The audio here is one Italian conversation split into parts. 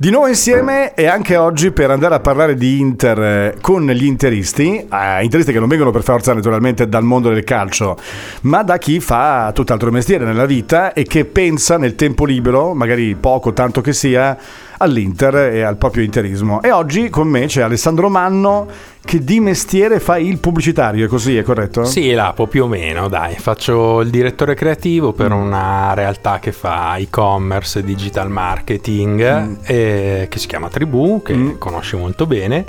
Di nuovo insieme e anche oggi per andare a parlare di Inter eh, con gli interisti, eh, interisti che non vengono per forza naturalmente dal mondo del calcio, ma da chi fa tutt'altro mestiere nella vita e che pensa nel tempo libero, magari poco, tanto che sia, all'Inter e al proprio interismo. E oggi con me c'è Alessandro Manno che di mestiere fa il pubblicitario, è così, è corretto? Sì, Lapo, più o meno, dai. Faccio il direttore creativo per Mm. una realtà che fa e-commerce e digital marketing Mm. eh, che si chiama Tribù, che Mm. conosci molto bene.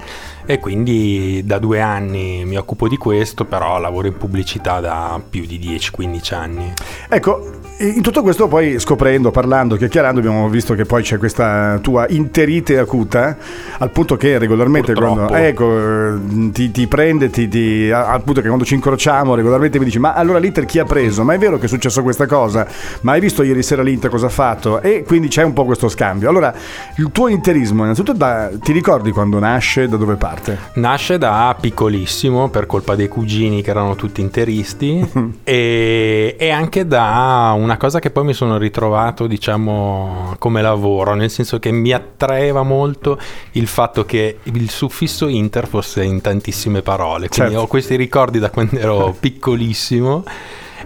E quindi da due anni mi occupo di questo, però lavoro in pubblicità da più di 10-15 anni. Ecco, in tutto questo poi scoprendo, parlando, chiacchierando abbiamo visto che poi c'è questa tua interite acuta al punto che regolarmente Purtroppo. quando ecco, ti, ti prende, ti, ti- al punto che quando ci incrociamo regolarmente mi dici ma allora l'Inter chi ha preso? Ma è vero che è successo questa cosa? Ma hai visto ieri sera l'Inter cosa ha fatto? E quindi c'è un po' questo scambio. Allora, il tuo interismo innanzitutto da- ti ricordi quando nasce, da dove parte? Nasce da piccolissimo per colpa dei cugini che erano tutti interisti e, e anche da una cosa che poi mi sono ritrovato diciamo come lavoro, nel senso che mi attraeva molto il fatto che il suffisso inter fosse in tantissime parole, quindi Certo. ho questi ricordi da quando ero piccolissimo.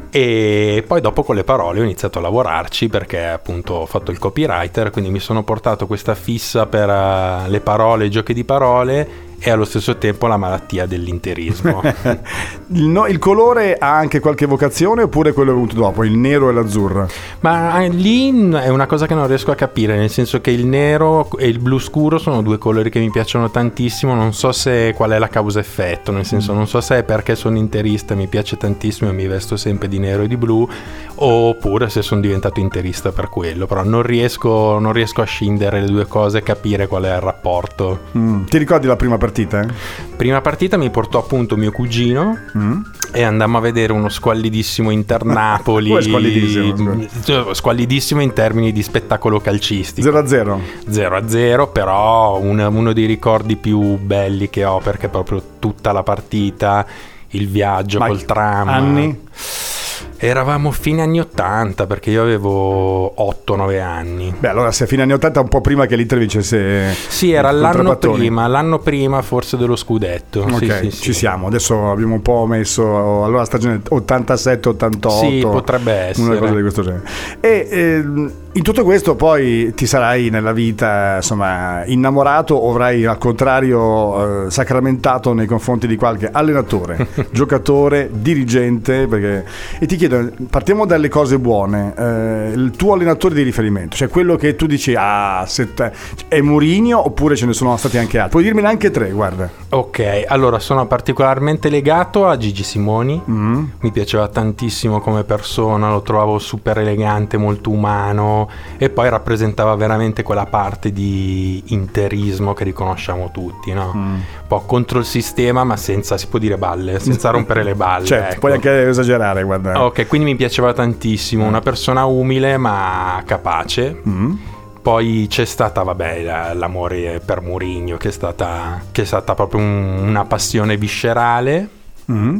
E poi dopo con le parole ho iniziato a lavorarci perché appunto ho fatto il copywriter, quindi mi sono portato questa fissa per eh, le parole, i giochi di parole e allo stesso tempo la malattia dell'interismo. Il, no- il colore ha anche qualche vocazione oppure quello è venuto dopo, il nero e l'azzurro? Ma eh, lì è una cosa che non riesco a capire, nel senso che il nero e il blu scuro sono due colori che mi piacciono tantissimo, non so se qual è la causa effetto, nel senso non so se è perché sono interista, mi piace tantissimo e mi vesto sempre di nero e di blu, oppure se sono diventato interista per quello, però non riesco, non riesco a scindere le due cose e capire qual è il rapporto. Mm. Ti ricordi la prima partita? Prima partita mi portò appunto mio cugino Mm. e andammo a vedere uno squallidissimo Inter-Napoli. Squallidissimo, Cioè, squallidissimo in termini di spettacolo calcistico. 0 a 0. 0 a 0, però un- uno dei ricordi più belli che ho perché proprio tutta la partita, il viaggio Ma col tram. anni? Eravamo fine anni 80 perché io avevo 8-9 anni. Beh, allora se a fine anni 80 un po' prima che l'Inter vincesse Sì, era l'anno prima, l'anno prima forse dello scudetto. Ok, Sì, sì, ci sì. siamo. Adesso abbiamo un po' messo allora stagione 87-88. Sì, potrebbe essere. Una cosa di questo genere. E ehm, in tutto questo poi ti sarai nella vita insomma innamorato o avrai al contrario eh, sacramentato nei confronti di qualche allenatore, giocatore, dirigente. Perché... E ti chiedo, partiamo dalle cose buone. Eh, il tuo allenatore di riferimento, cioè quello che tu dici, ah, se te- è Mourinho oppure ce ne sono stati anche altri? Puoi dirmene anche tre, guarda. Ok, allora sono particolarmente legato a Gigi Simoni. Mm. Mi piaceva tantissimo come persona, lo trovavo super elegante, molto umano e poi rappresentava veramente quella parte di interismo che riconosciamo tutti, no? Mm. Un po' contro il sistema, ma senza, si può dire balle, senza rompere le balle. Certo, ecco. puoi anche esagerare, guarda. Ok, quindi mi piaceva tantissimo, una persona umile ma capace. Mm. Poi c'è stata, vabbè, la- l'amore per Mourinho, che è stata, che è stata proprio un- una passione viscerale. Mm.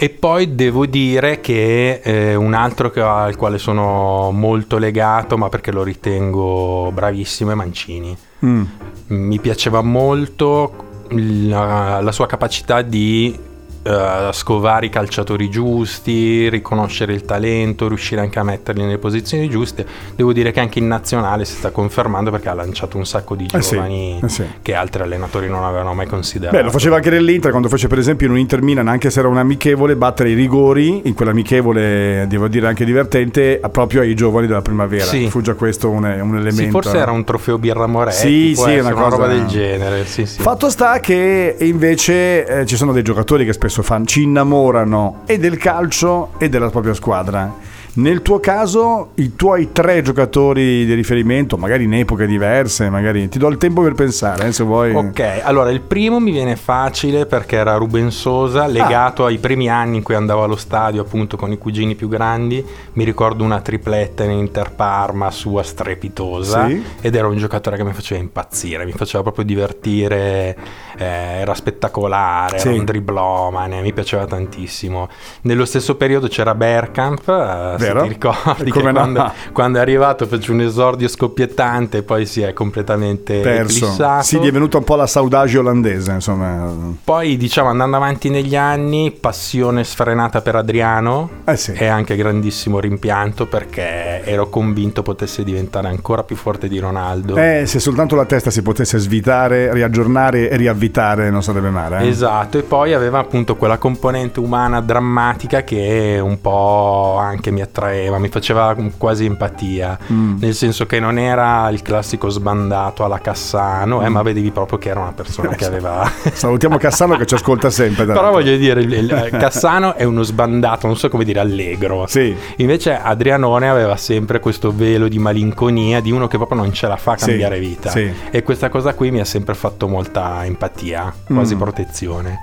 E poi devo dire che eh, un altro che- al quale sono molto legato, ma perché lo ritengo bravissimo, è Mancini. Mm. Mi piaceva molto la, la sua capacità di eh, scovare i calciatori giusti, riconoscere il talento, riuscire anche a metterli nelle posizioni giuste. Devo dire che anche in nazionale si sta confermando perché ha lanciato un sacco di Eh sì, giovani eh sì. che altri allenatori non avevano mai considerato. Beh, lo faceva anche nell'Inter quando fece per esempio in un Inter Milan, anche se era un amichevole, battere i rigori, in quell'amichevole, devo dire anche divertente, proprio ai giovani della primavera. Sì. Fu già questo un, un elemento. Sì, forse era un trofeo Birra Moretti, Sì, sì, una cosa- roba del genere. Sì, sì. Fatto sta che invece eh, ci sono dei giocatori che spesso fanno, ci innamorano e del calcio e della propria squadra. Nel tuo caso, i tuoi tre giocatori di riferimento, magari in epoche diverse, magari ti do il tempo per pensare, eh, se vuoi. Ok, allora il primo mi viene facile perché era Ruben Sosa, legato ai primi anni in cui andavo allo stadio appunto con i cugini più grandi. Mi ricordo una tripletta in Inter Parma sua strepitosa Sì. ed era un giocatore che mi faceva impazzire, mi faceva proprio divertire, eh, era spettacolare, Sì. era un driblomane, mi piaceva tantissimo. Nello stesso periodo c'era Bergkamp, eh, se Vero? ti ricordi Come no? quando, quando è arrivato fece un esordio scoppiettante e poi si è completamente Perso. eclissato. Sì, gli è venuta un po' la saudade olandese, insomma. Poi diciamo andando avanti negli anni, passione sfrenata per Adriano Eh sì. e anche grandissimo rimpianto perché ero convinto potesse diventare ancora più forte di Ronaldo. Eh, se soltanto la testa si potesse svitare, riaggiornare e riavvitare, non sarebbe male. eh? Esatto, e poi aveva appunto quella componente umana drammatica che un po' anche mi attraeva, mi faceva quasi empatia, Mm. nel senso che non era il classico sbandato alla Cassano, Mm. eh, ma vedevi proprio che era una persona che aveva... Salutiamo Cassano che ci ascolta sempre. Però voglio dire, il, il- Cassano è uno sbandato, non so come dire, allegro. Sì. Invece Adrianone aveva sempre questo velo di malinconia di uno che proprio non ce la fa a Sì, cambiare vita. sì. E questa cosa qui mi ha sempre fatto molta empatia, quasi Mm. protezione.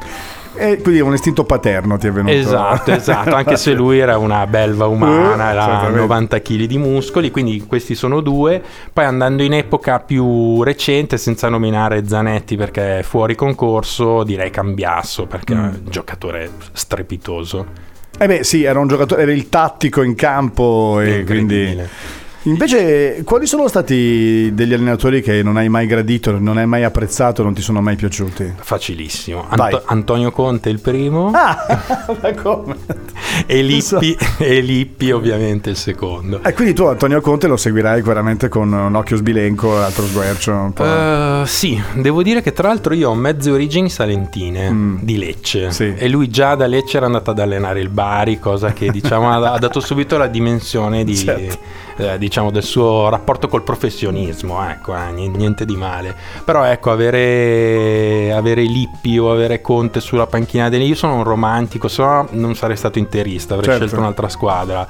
E quindi un istinto paterno ti è venuto. Esatto, esatto, anche se lui era una belva umana, Eh, era certamente. 90 kg di muscoli, quindi questi sono due. Poi andando in epoca più recente, senza nominare Zanetti perché è fuori concorso, direi Cambiasso perché è Mm. un giocatore strepitoso. Eh beh, sì, era un giocatore, era il tattico in campo e quindi... Invece, quali sono stati degli allenatori che non hai mai gradito, non hai mai apprezzato, non ti sono mai piaciuti? Facilissimo. Anto- Antonio Conte il primo Ah, ma come? e, so. Lippi, e Lippi ovviamente il secondo. E quindi tu Antonio Conte lo seguirai veramente con un occhio sbilenco, altro sguercio. Eh, sì, devo dire che tra l'altro io ho mezze origini salentine Mm. di Lecce Sì. e lui già da Lecce era andato ad allenare il Bari, cosa che diciamo ha, ha dato subito la dimensione di, Certo. Eh, diciamo, del suo rapporto col professionismo, ecco, eh, ni- niente di male. Però ecco, avere, avere Lippi o avere Conte sulla panchina dei... Io sono un romantico, se no non sarei stato interista, avrei Certo. scelto un'altra squadra.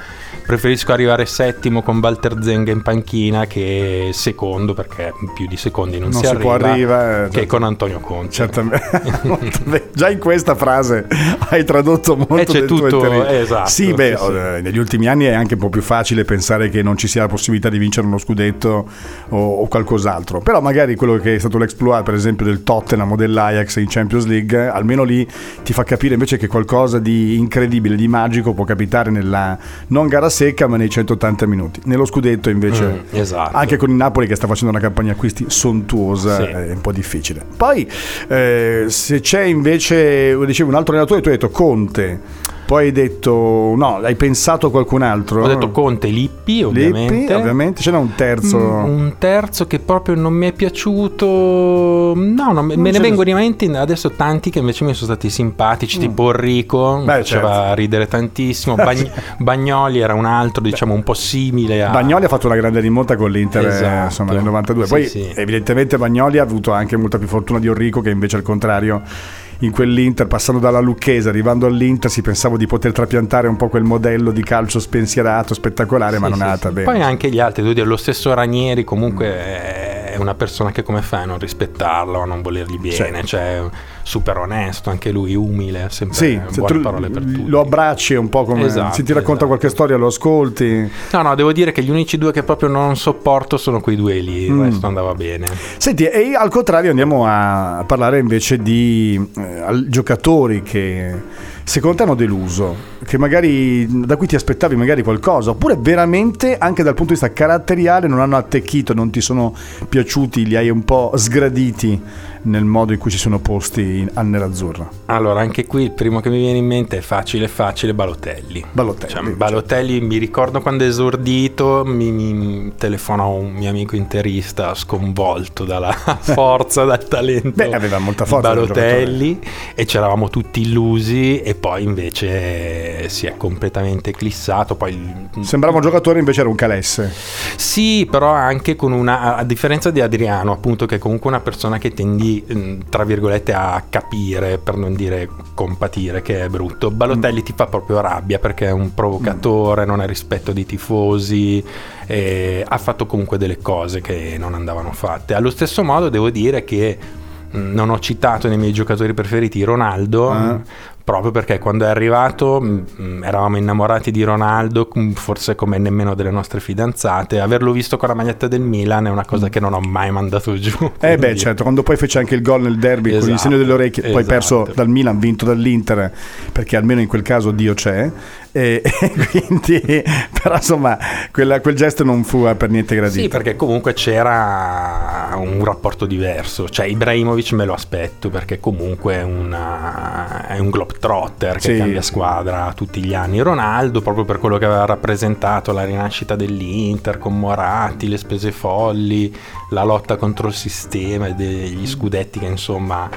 Preferisco arrivare settimo con Walter Zenga in panchina che secondo, perché più di secondi non, Non si, si arriva, arrivare, eh, che certo. con Antonio Conte. Certamente. Già in questa frase hai tradotto molto Eh, c'è tutto, esatto, Sì, beh, sì, sì. negli ultimi anni è anche un po' più facile pensare che non ci sia la possibilità di vincere uno scudetto o, o qualcos'altro. Però magari quello che è stato l'exploit, per esempio, del Tottenham o dell'Ajax in Champions League, almeno lì ti fa capire invece che qualcosa di incredibile, di magico può capitare nella non gara secca, ma nei 180 minuti. Nello scudetto invece Mm, esatto. anche con il Napoli che sta facendo una campagna acquisti sontuosa Sì. è un po' difficile. Poi eh, se c'è invece, dicevo, un altro allenatore, tu hai detto Conte, poi hai detto no, hai pensato a qualcun altro? Ho detto Conte Lippi, ovviamente. Lippi, ovviamente. Ce n'è un terzo. Mm, Un terzo che proprio non mi è piaciuto. No, no, me ne vengono in mente adesso tanti che invece mi sono stati simpatici, tipo Enrico, Mm. Beh, faceva certo. ridere tantissimo. Bagn- Bagnoli era un altro, diciamo, un po' simile a. Bagnoli ha fatto una grande rimonta con l'Inter eh, Esatto. insomma, nel 92. Sì, Poi sì. evidentemente Bagnoli ha avuto anche molta più fortuna di Enrico che invece al contrario in quell'Inter, passando dalla Lucchese, arrivando all'Inter, si pensava di poter trapiantare un po' quel modello di calcio spensierato, spettacolare, ma Sì, non sì, è andata sì. bene. Poi anche gli altri, devo dire, lo stesso Ranieri comunque è una persona che come fai a non rispettarlo, a non volergli bene, Certo. cioè super onesto, anche lui umile, sempre Sì, buone parole per tutti. lo abbracci un po' come Esatto, se ti racconta esatto. qualche storia, lo ascolti. No, no, devo dire che gli unici due che proprio non sopporto sono quei due lì, il Mm. resto andava bene. Senti, e al contrario andiamo a parlare invece di eh, giocatori che secondo te hanno deluso, che magari da cui ti aspettavi magari qualcosa, oppure veramente anche dal punto di vista caratteriale non hanno attecchito, non ti sono piaciuti, li hai un po' sgraditi nel modo in cui si sono posti in, al nerazzurra. Allora, anche qui il primo che mi viene in mente è facile, facile, Balotelli. Balotelli. Cioè, Balotelli mi ricordo quando è esordito, mi, mi telefonò un mio amico interista sconvolto dalla forza, dal talento Beh, aveva molta forza, Balotelli e ci eravamo tutti illusi e poi invece si è completamente eclissato. Poi... Sembrava un giocatore invece era un calesse. Sì, però anche con una, a differenza di Adriano appunto che è comunque una persona che tendi tra virgolette a capire per non dire compatire che è brutto. Balotelli mm. ti fa proprio rabbia perché è un provocatore, mm. non ha rispetto dei tifosi, ha fatto comunque delle cose che non andavano fatte. Allo stesso modo devo dire che mm, non ho citato nei miei giocatori preferiti Ronaldo, ah proprio perché quando è arrivato mh, eravamo innamorati di Ronaldo, forse come nemmeno delle nostre fidanzate. Averlo visto con la maglietta del Milan è una cosa mm. che non ho mai mandato giù. Eh beh, certo, quando poi fece anche il gol nel derby esatto, con il segno delle orecchie, esatto. poi perso dal Milan, vinto dall'Inter, perché almeno in quel caso Dio c'è. E, e quindi, però insomma, quella, quel gesto non fu per niente gradito. Sì, perché comunque c'era un rapporto diverso. Cioè, Ibrahimovic me lo aspetto perché comunque è, una, è un globe Trotter che sì. cambia squadra tutti gli anni. Ronaldo, proprio per quello che aveva rappresentato la rinascita dell'Inter con Moratti, le spese folli, la lotta contro il sistema e degli scudetti che insomma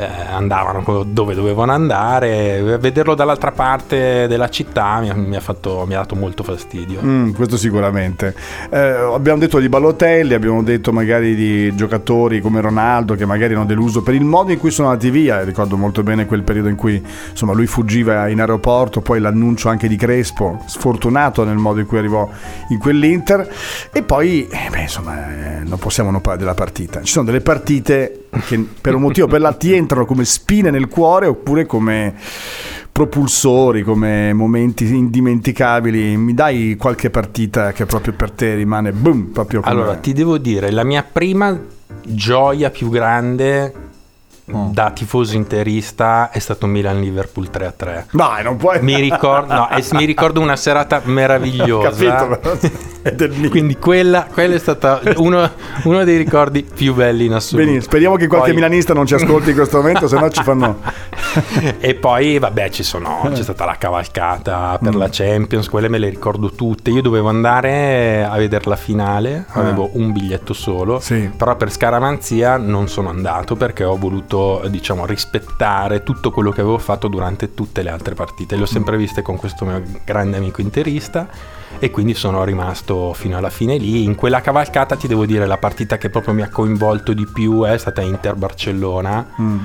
eh, andavano dove dovevano andare. Vederlo dall'altra parte della città mi ha, mi ha, fatto, mi ha dato molto fastidio. Mm, questo sicuramente. Eh, abbiamo detto di Ballotelli, abbiamo detto magari di giocatori come Ronaldo che magari hanno deluso per il modo in cui sono andati via. Ricordo molto bene quel periodo in cui insomma, lui fuggiva in aeroporto, poi l'annuncio anche di Crespo, sfortunato nel modo in cui arrivò in quell'Inter. E poi, eh, insomma, eh, non possiamo non parlare della partita. Ci sono delle partite che per un motivo o per l'altro ti entrano come spine nel cuore oppure come propulsori, come momenti indimenticabili. Mi dai qualche partita che proprio per te rimane boom, proprio come... Allora, ti devo dire, la mia prima gioia più grande Oh. da tifoso interista è stato Milan-Liverpool 3-3. Dai, non puoi... Mi ricordo, no, mi ricordo una serata meravigliosa. Capito, Quindi quella, quella, è stata uno, uno, dei ricordi più belli in assoluto. Benissimo, speriamo che qualche poi... milanista non ci ascolti in questo momento, se no ci fanno... e poi, vabbè, ci sono, c'è stata la cavalcata per mm. la Champions, quelle me le ricordo tutte. Io dovevo andare a vedere la finale, avevo ah. un biglietto solo, sì. però per scaramanzia non sono andato perché ho voluto diciamo, rispettare tutto quello che avevo fatto durante tutte le altre partite. Le ho sempre viste con questo mio grande amico interista e quindi sono rimasto fino alla fine lì. In quella cavalcata ti devo dire la partita che proprio mi ha coinvolto di più è stata Inter-Barcellona. Mm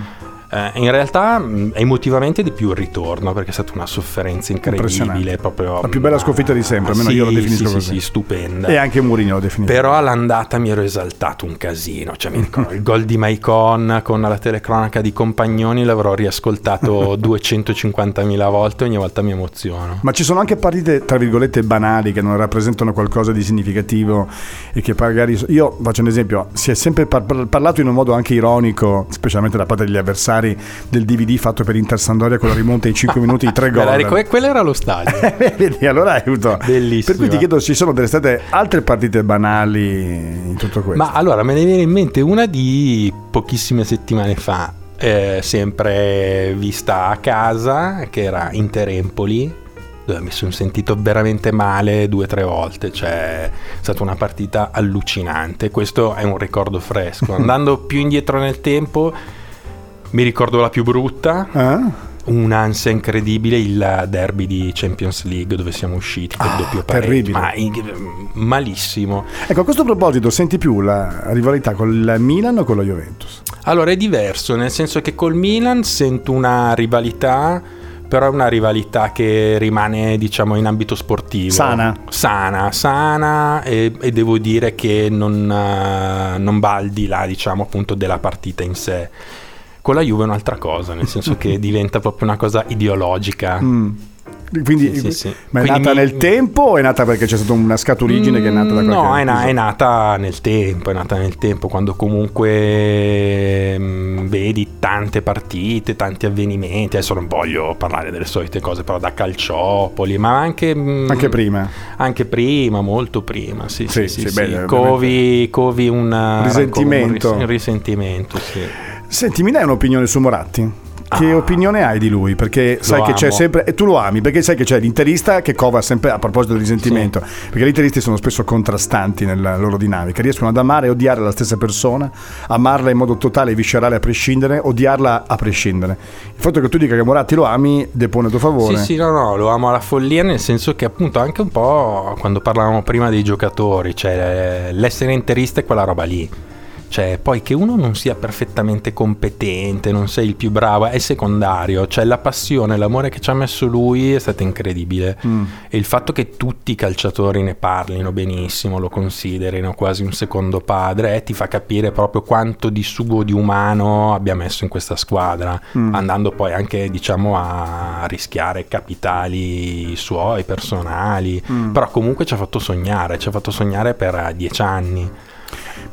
eh, in realtà mm, emotivamente di più il ritorno perché è stata una sofferenza incredibile. Proprio, la più bella sconfitta di sempre, almeno sì, io lo definisco sì, così. Sì, stupenda. E anche Mourinho lo definisco. Però all'andata mi ero esaltato un casino. Cioè, mi ricordo il gol di Maicon con la telecronaca di Compagnoni l'avrò riascoltato 250.000 volte ogni volta mi emoziono. Ma ci sono anche partite, tra virgolette, banali che non rappresentano qualcosa di significativo e che magari... Io faccio un esempio, si è sempre par- parlato in un modo anche ironico, specialmente da parte degli avversari particolari del DVD fatto per Inter Sandoria con la rimonta in 5 minuti di 3 gol. quello era lo stadio. Vedi, allora hai avuto. Bellissimo. Per cui ti chiedo, ci sono delle state altre partite banali in tutto questo? Ma allora me ne viene in mente una di pochissime settimane fa. Eh, sempre vista a casa che era Inter-Empoli dove mi sono sentito veramente male due o tre volte, cioè è stata una partita allucinante, questo è un ricordo fresco. Andando più indietro nel tempo mi ricordo la più brutta. Eh? un'ansia incredibile il derby di Champions League dove siamo usciti per ah, doppio pareggio ma malissimo ecco a questo proposito senti più la rivalità con il Milan o con la Juventus? allora è diverso nel senso che col Milan sento una rivalità però è una rivalità che rimane diciamo in ambito sportivo sana sana sana e, e devo dire che non, non va al di là diciamo appunto della partita in sé con la Juve è un'altra cosa, nel senso che diventa proprio una cosa ideologica. Mm. Quindi, sì, sì, sì. ma è Quindi nata mi... nel tempo o è nata perché c'è stata una scaturigine mm, che è nata da qualche No, è, na- è, nata nel tempo, è nata nel tempo, quando comunque mh, mm, vedi tante partite, tanti avvenimenti, adesso non voglio parlare delle solite cose, però da Calciopoli, ma anche... Mh, mm, anche prima. Anche prima, molto prima, sì, sì, sì. Beh, covi, covi un risentimento. Un, ris- un risentimento, sì. Senti, mi dai un'opinione su Moratti? che Ah. opinione hai di lui? Perché sai che c'è amo. sempre. E tu lo ami, perché sai che c'è l'interista che cova sempre a proposito del risentimento. Perché gli interisti sono spesso contrastanti nella loro dinamica. Riescono ad amare e odiare la stessa persona, amarla in modo totale e viscerale a prescindere, odiarla a prescindere. Il fatto che tu dica che Moratti lo ami depone a tuo favore. Sì, sì, no, no, lo amo alla follia nel senso che appunto anche un po' quando parlavamo prima dei giocatori, cioè l'essere interista è quella roba lì. Cioè, poi che uno non sia perfettamente competente, non sei il più bravo, è secondario. Cioè, la passione, l'amore che ci ha messo lui è stato incredibile. Mm. E il fatto che tutti i calciatori ne parlino benissimo, lo considerino quasi un secondo padre, eh, ti fa capire proprio quanto di suo di umano abbia messo in questa squadra, Mm. andando poi anche diciamo a rischiare capitali suoi, personali, Mm. però comunque ci ha fatto sognare, ci ha fatto sognare per dieci anni.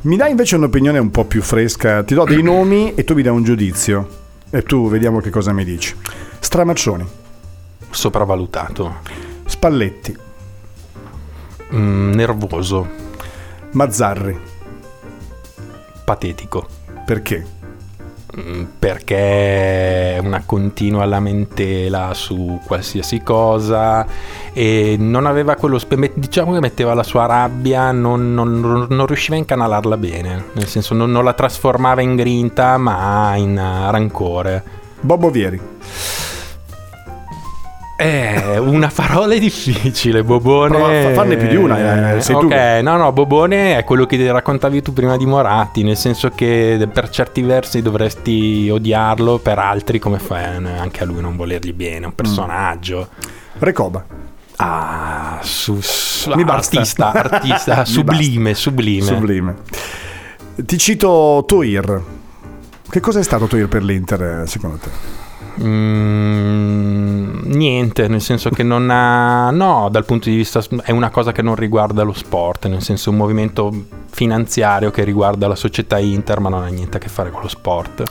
Mi dai invece un'opinione un po' più fresca. Ti do dei nomi e tu mi dai un giudizio. E tu vediamo che cosa mi dici. Stramaccioni, Sopravvalutato, Spalletti, Mm, nervoso, Mazzarri. patetico. Perché? Mm, perché è una continua lamentela su qualsiasi cosa e non aveva quello diciamo che metteva la sua rabbia non, non- non riusciva a incanalarla bene nel senso non, non la trasformava in grinta ma in eh, rancore Bobo Vieri. È una parola difficile Bobone Prova a fa- farne più di una, eh, sei tu. ok no no Bobone è quello che raccontavi tu prima di Moratti nel senso che per certi versi dovresti odiarlo per altri come fai anche a lui non volergli bene Mm. un personaggio Recoba. ah su, su- artista artista sublime sublime Sublime. Ti cito Toir. Che cosa è stato Toir per l'Inter, eh, secondo te? Mm, niente, nel senso che non ha. No, dal punto di vista. È una cosa che non riguarda lo sport, nel senso un movimento finanziario che riguarda la società Inter, ma non ha niente a che fare con lo sport.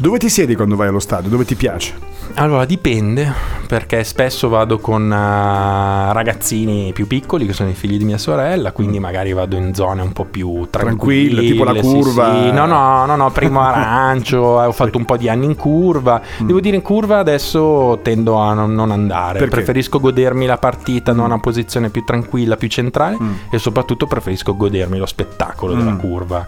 Dove ti siedi quando vai allo stadio? Dove ti piace? Allora dipende, perché spesso vado con eh, ragazzini più piccoli che sono i figli di mia sorella, quindi magari vado in zone un po' più tranquille, Tranquille, tipo la sì, curva. sì. No, no, no, no, primo arancio, eh, ho fatto un po' di anni in curva. Devo dire in curva adesso tendo a non, andare, Perché? preferisco godermi la partita da una posizione più tranquilla, più centrale e soprattutto preferisco godermi lo spettacolo della Mm. curva.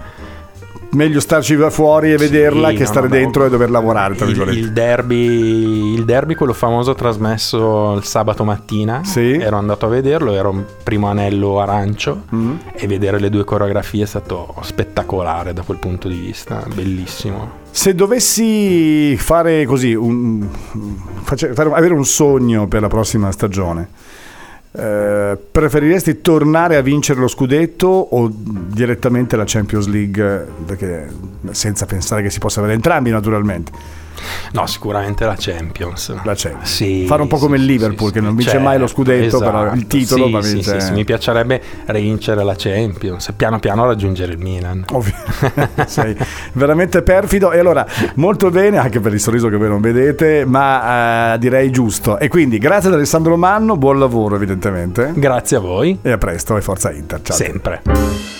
Meglio starci fuori e vederla Sì, che no, stare no, dentro no. e dover lavorare, tra Il, il derby, il derby, quello famoso trasmesso il sabato mattina. Sì. Ero andato a vederlo, un primo anello arancio Mm. e vedere le due coreografie è stato spettacolare da quel punto di vista, bellissimo. Se dovessi fare così, un- fare- avere un sogno per la prossima stagione, eh, preferiresti tornare a vincere lo scudetto o direttamente la Champions League? Perché senza pensare che si possa avere entrambi, naturalmente. No, sicuramente la Champions. La Champions. Sì, Fare un po' come il sì, Liverpool, sì, che non vince mai lo certo, scudetto, però il esatto. titolo, Sì, ma vince- sì, sì, mi piacerebbe rivincere la Champions e piano piano raggiungere il Milan. Ovvio. Sei veramente perfido e allora molto bene anche per il sorriso che voi non vedete ma eh, direi giusto e quindi grazie ad Alessandro Manno buon lavoro evidentemente Grazie a voi, e a presto e forza Inter ciao sempre.